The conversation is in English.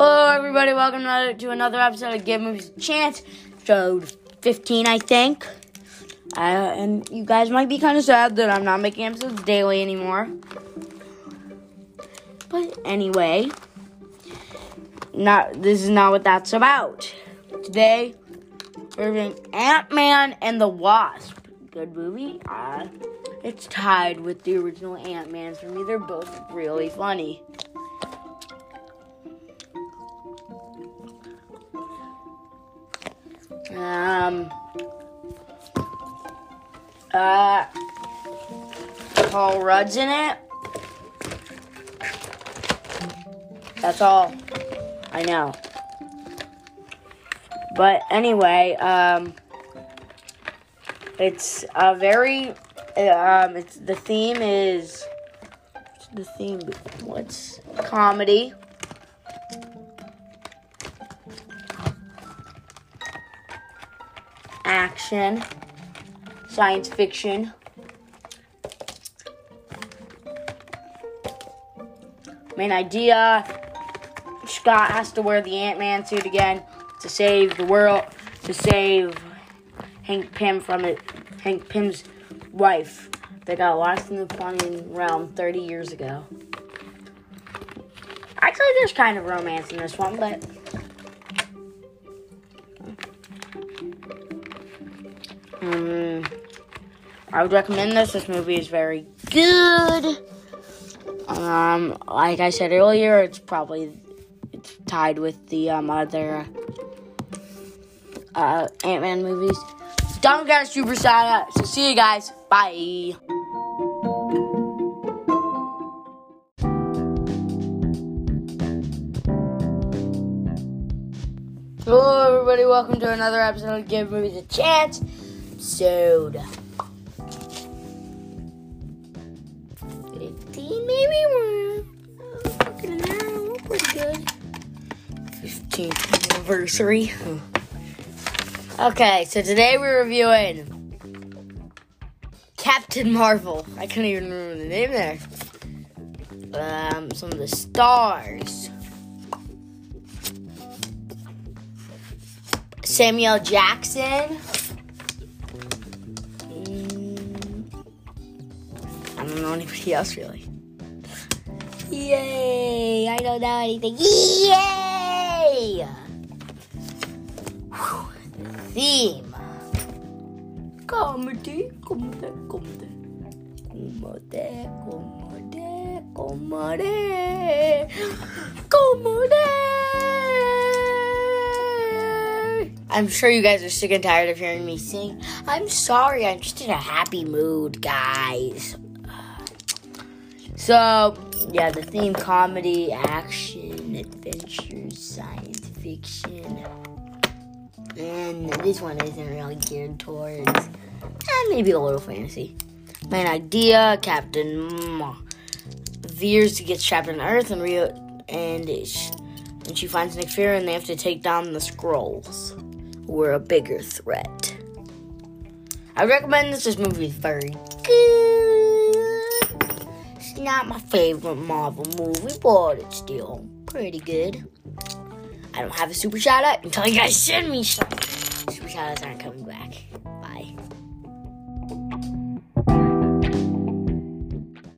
Hello, everybody. Welcome to another episode of Give Movies a Chance, episode 15, I think. Uh, and you guys might be kind of sad that I'm not making episodes daily anymore. But anyway, not this is not what that's about. Today, we're doing Ant Man and the Wasp. Good movie. Uh, it's tied with the original Ant Man for me. They're both really funny. Um. Uh. Paul Rudd's in it. That's all I know. But anyway, um, it's a very, um, it's the theme is the theme. What's comedy? Action, science fiction. Main idea Scott has to wear the Ant Man suit again to save the world, to save Hank Pym from it. Hank Pym's wife that got lost in the quantum realm 30 years ago. Actually, there's kind of romance in this one, but. I would recommend this. This movie is very good. Um, like I said earlier, it's probably it's tied with the um, other uh, Ant Man movies. Don't get super out. So see you guys. Bye. Hello, everybody. Welcome to another episode of Give Movies a Chance. Episode 15th anniversary. Okay, so today we're reviewing Captain Marvel. I couldn't even remember the name there. Um, some of the stars. Samuel Jackson. Mm, I don't know anybody else really. Yay! I don't know anything. Yay! Whew. Theme. Comedy, comedy, comedy. Comedy, comedy, comedy. Comedy. I'm sure you guys are sick and tired of hearing me sing. I'm sorry, I'm just in a happy mood, guys. So, yeah, the theme comedy, action, adventure, science fiction. And this one isn't really geared towards eh, maybe a little fantasy. Main idea Captain Vers gets trapped on Earth and Rio and and she finds Nick Fury and they have to take down the Skrulls, who are a bigger threat. I recommend this. This movie is very good. It's not my favorite Marvel movie, but it's still pretty good. I don't have a super shout out until you guys send me some. Super shout outs aren't coming back.